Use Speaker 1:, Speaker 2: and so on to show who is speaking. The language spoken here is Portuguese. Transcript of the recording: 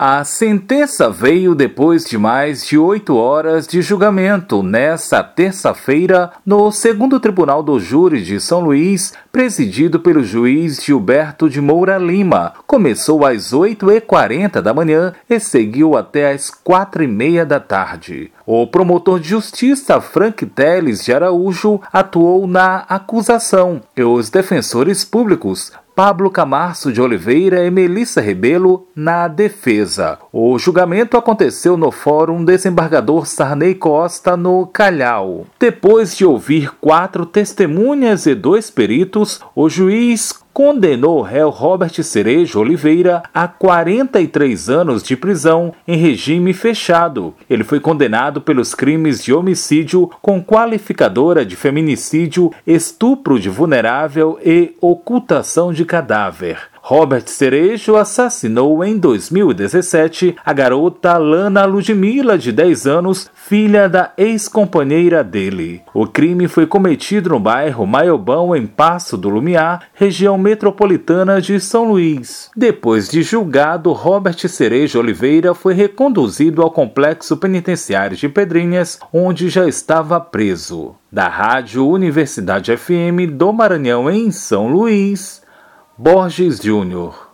Speaker 1: A sentença veio depois de mais de oito horas de julgamento nesta terça-feira no segundo Tribunal do Júri de São Luís, presidido pelo juiz Gilberto de Moura Lima. Começou às 8h40 da manhã e seguiu até às quatro e meia da tarde. O promotor de justiça Frank Teles de Araújo atuou na acusação e os defensores públicos Pablo Camarço de Oliveira e Melissa Rebelo na defesa. O julgamento aconteceu no Fórum Desembargador Sarney Costa, no Calhau. Depois de ouvir quatro testemunhas e dois peritos, o juiz condenou o réu Robert Cerejo Oliveira a 43 anos de prisão em regime fechado. Ele foi condenado pelos crimes de homicídio com qualificadora de feminicídio, estupro de vulnerável e ocultação de cadáver. Robert Cerejo assassinou em 2017 a garota Lana Ludmilla, de 10 anos, filha da ex-companheira dele. O crime foi cometido no bairro Maiobão, em Passo do Lumiar, região metropolitana de São Luís. Depois de julgado, Robert Cerejo Oliveira foi reconduzido ao complexo penitenciário de Pedrinhas, onde já estava preso. Da Rádio Universidade FM do Maranhão, em São Luís. Borges Júnior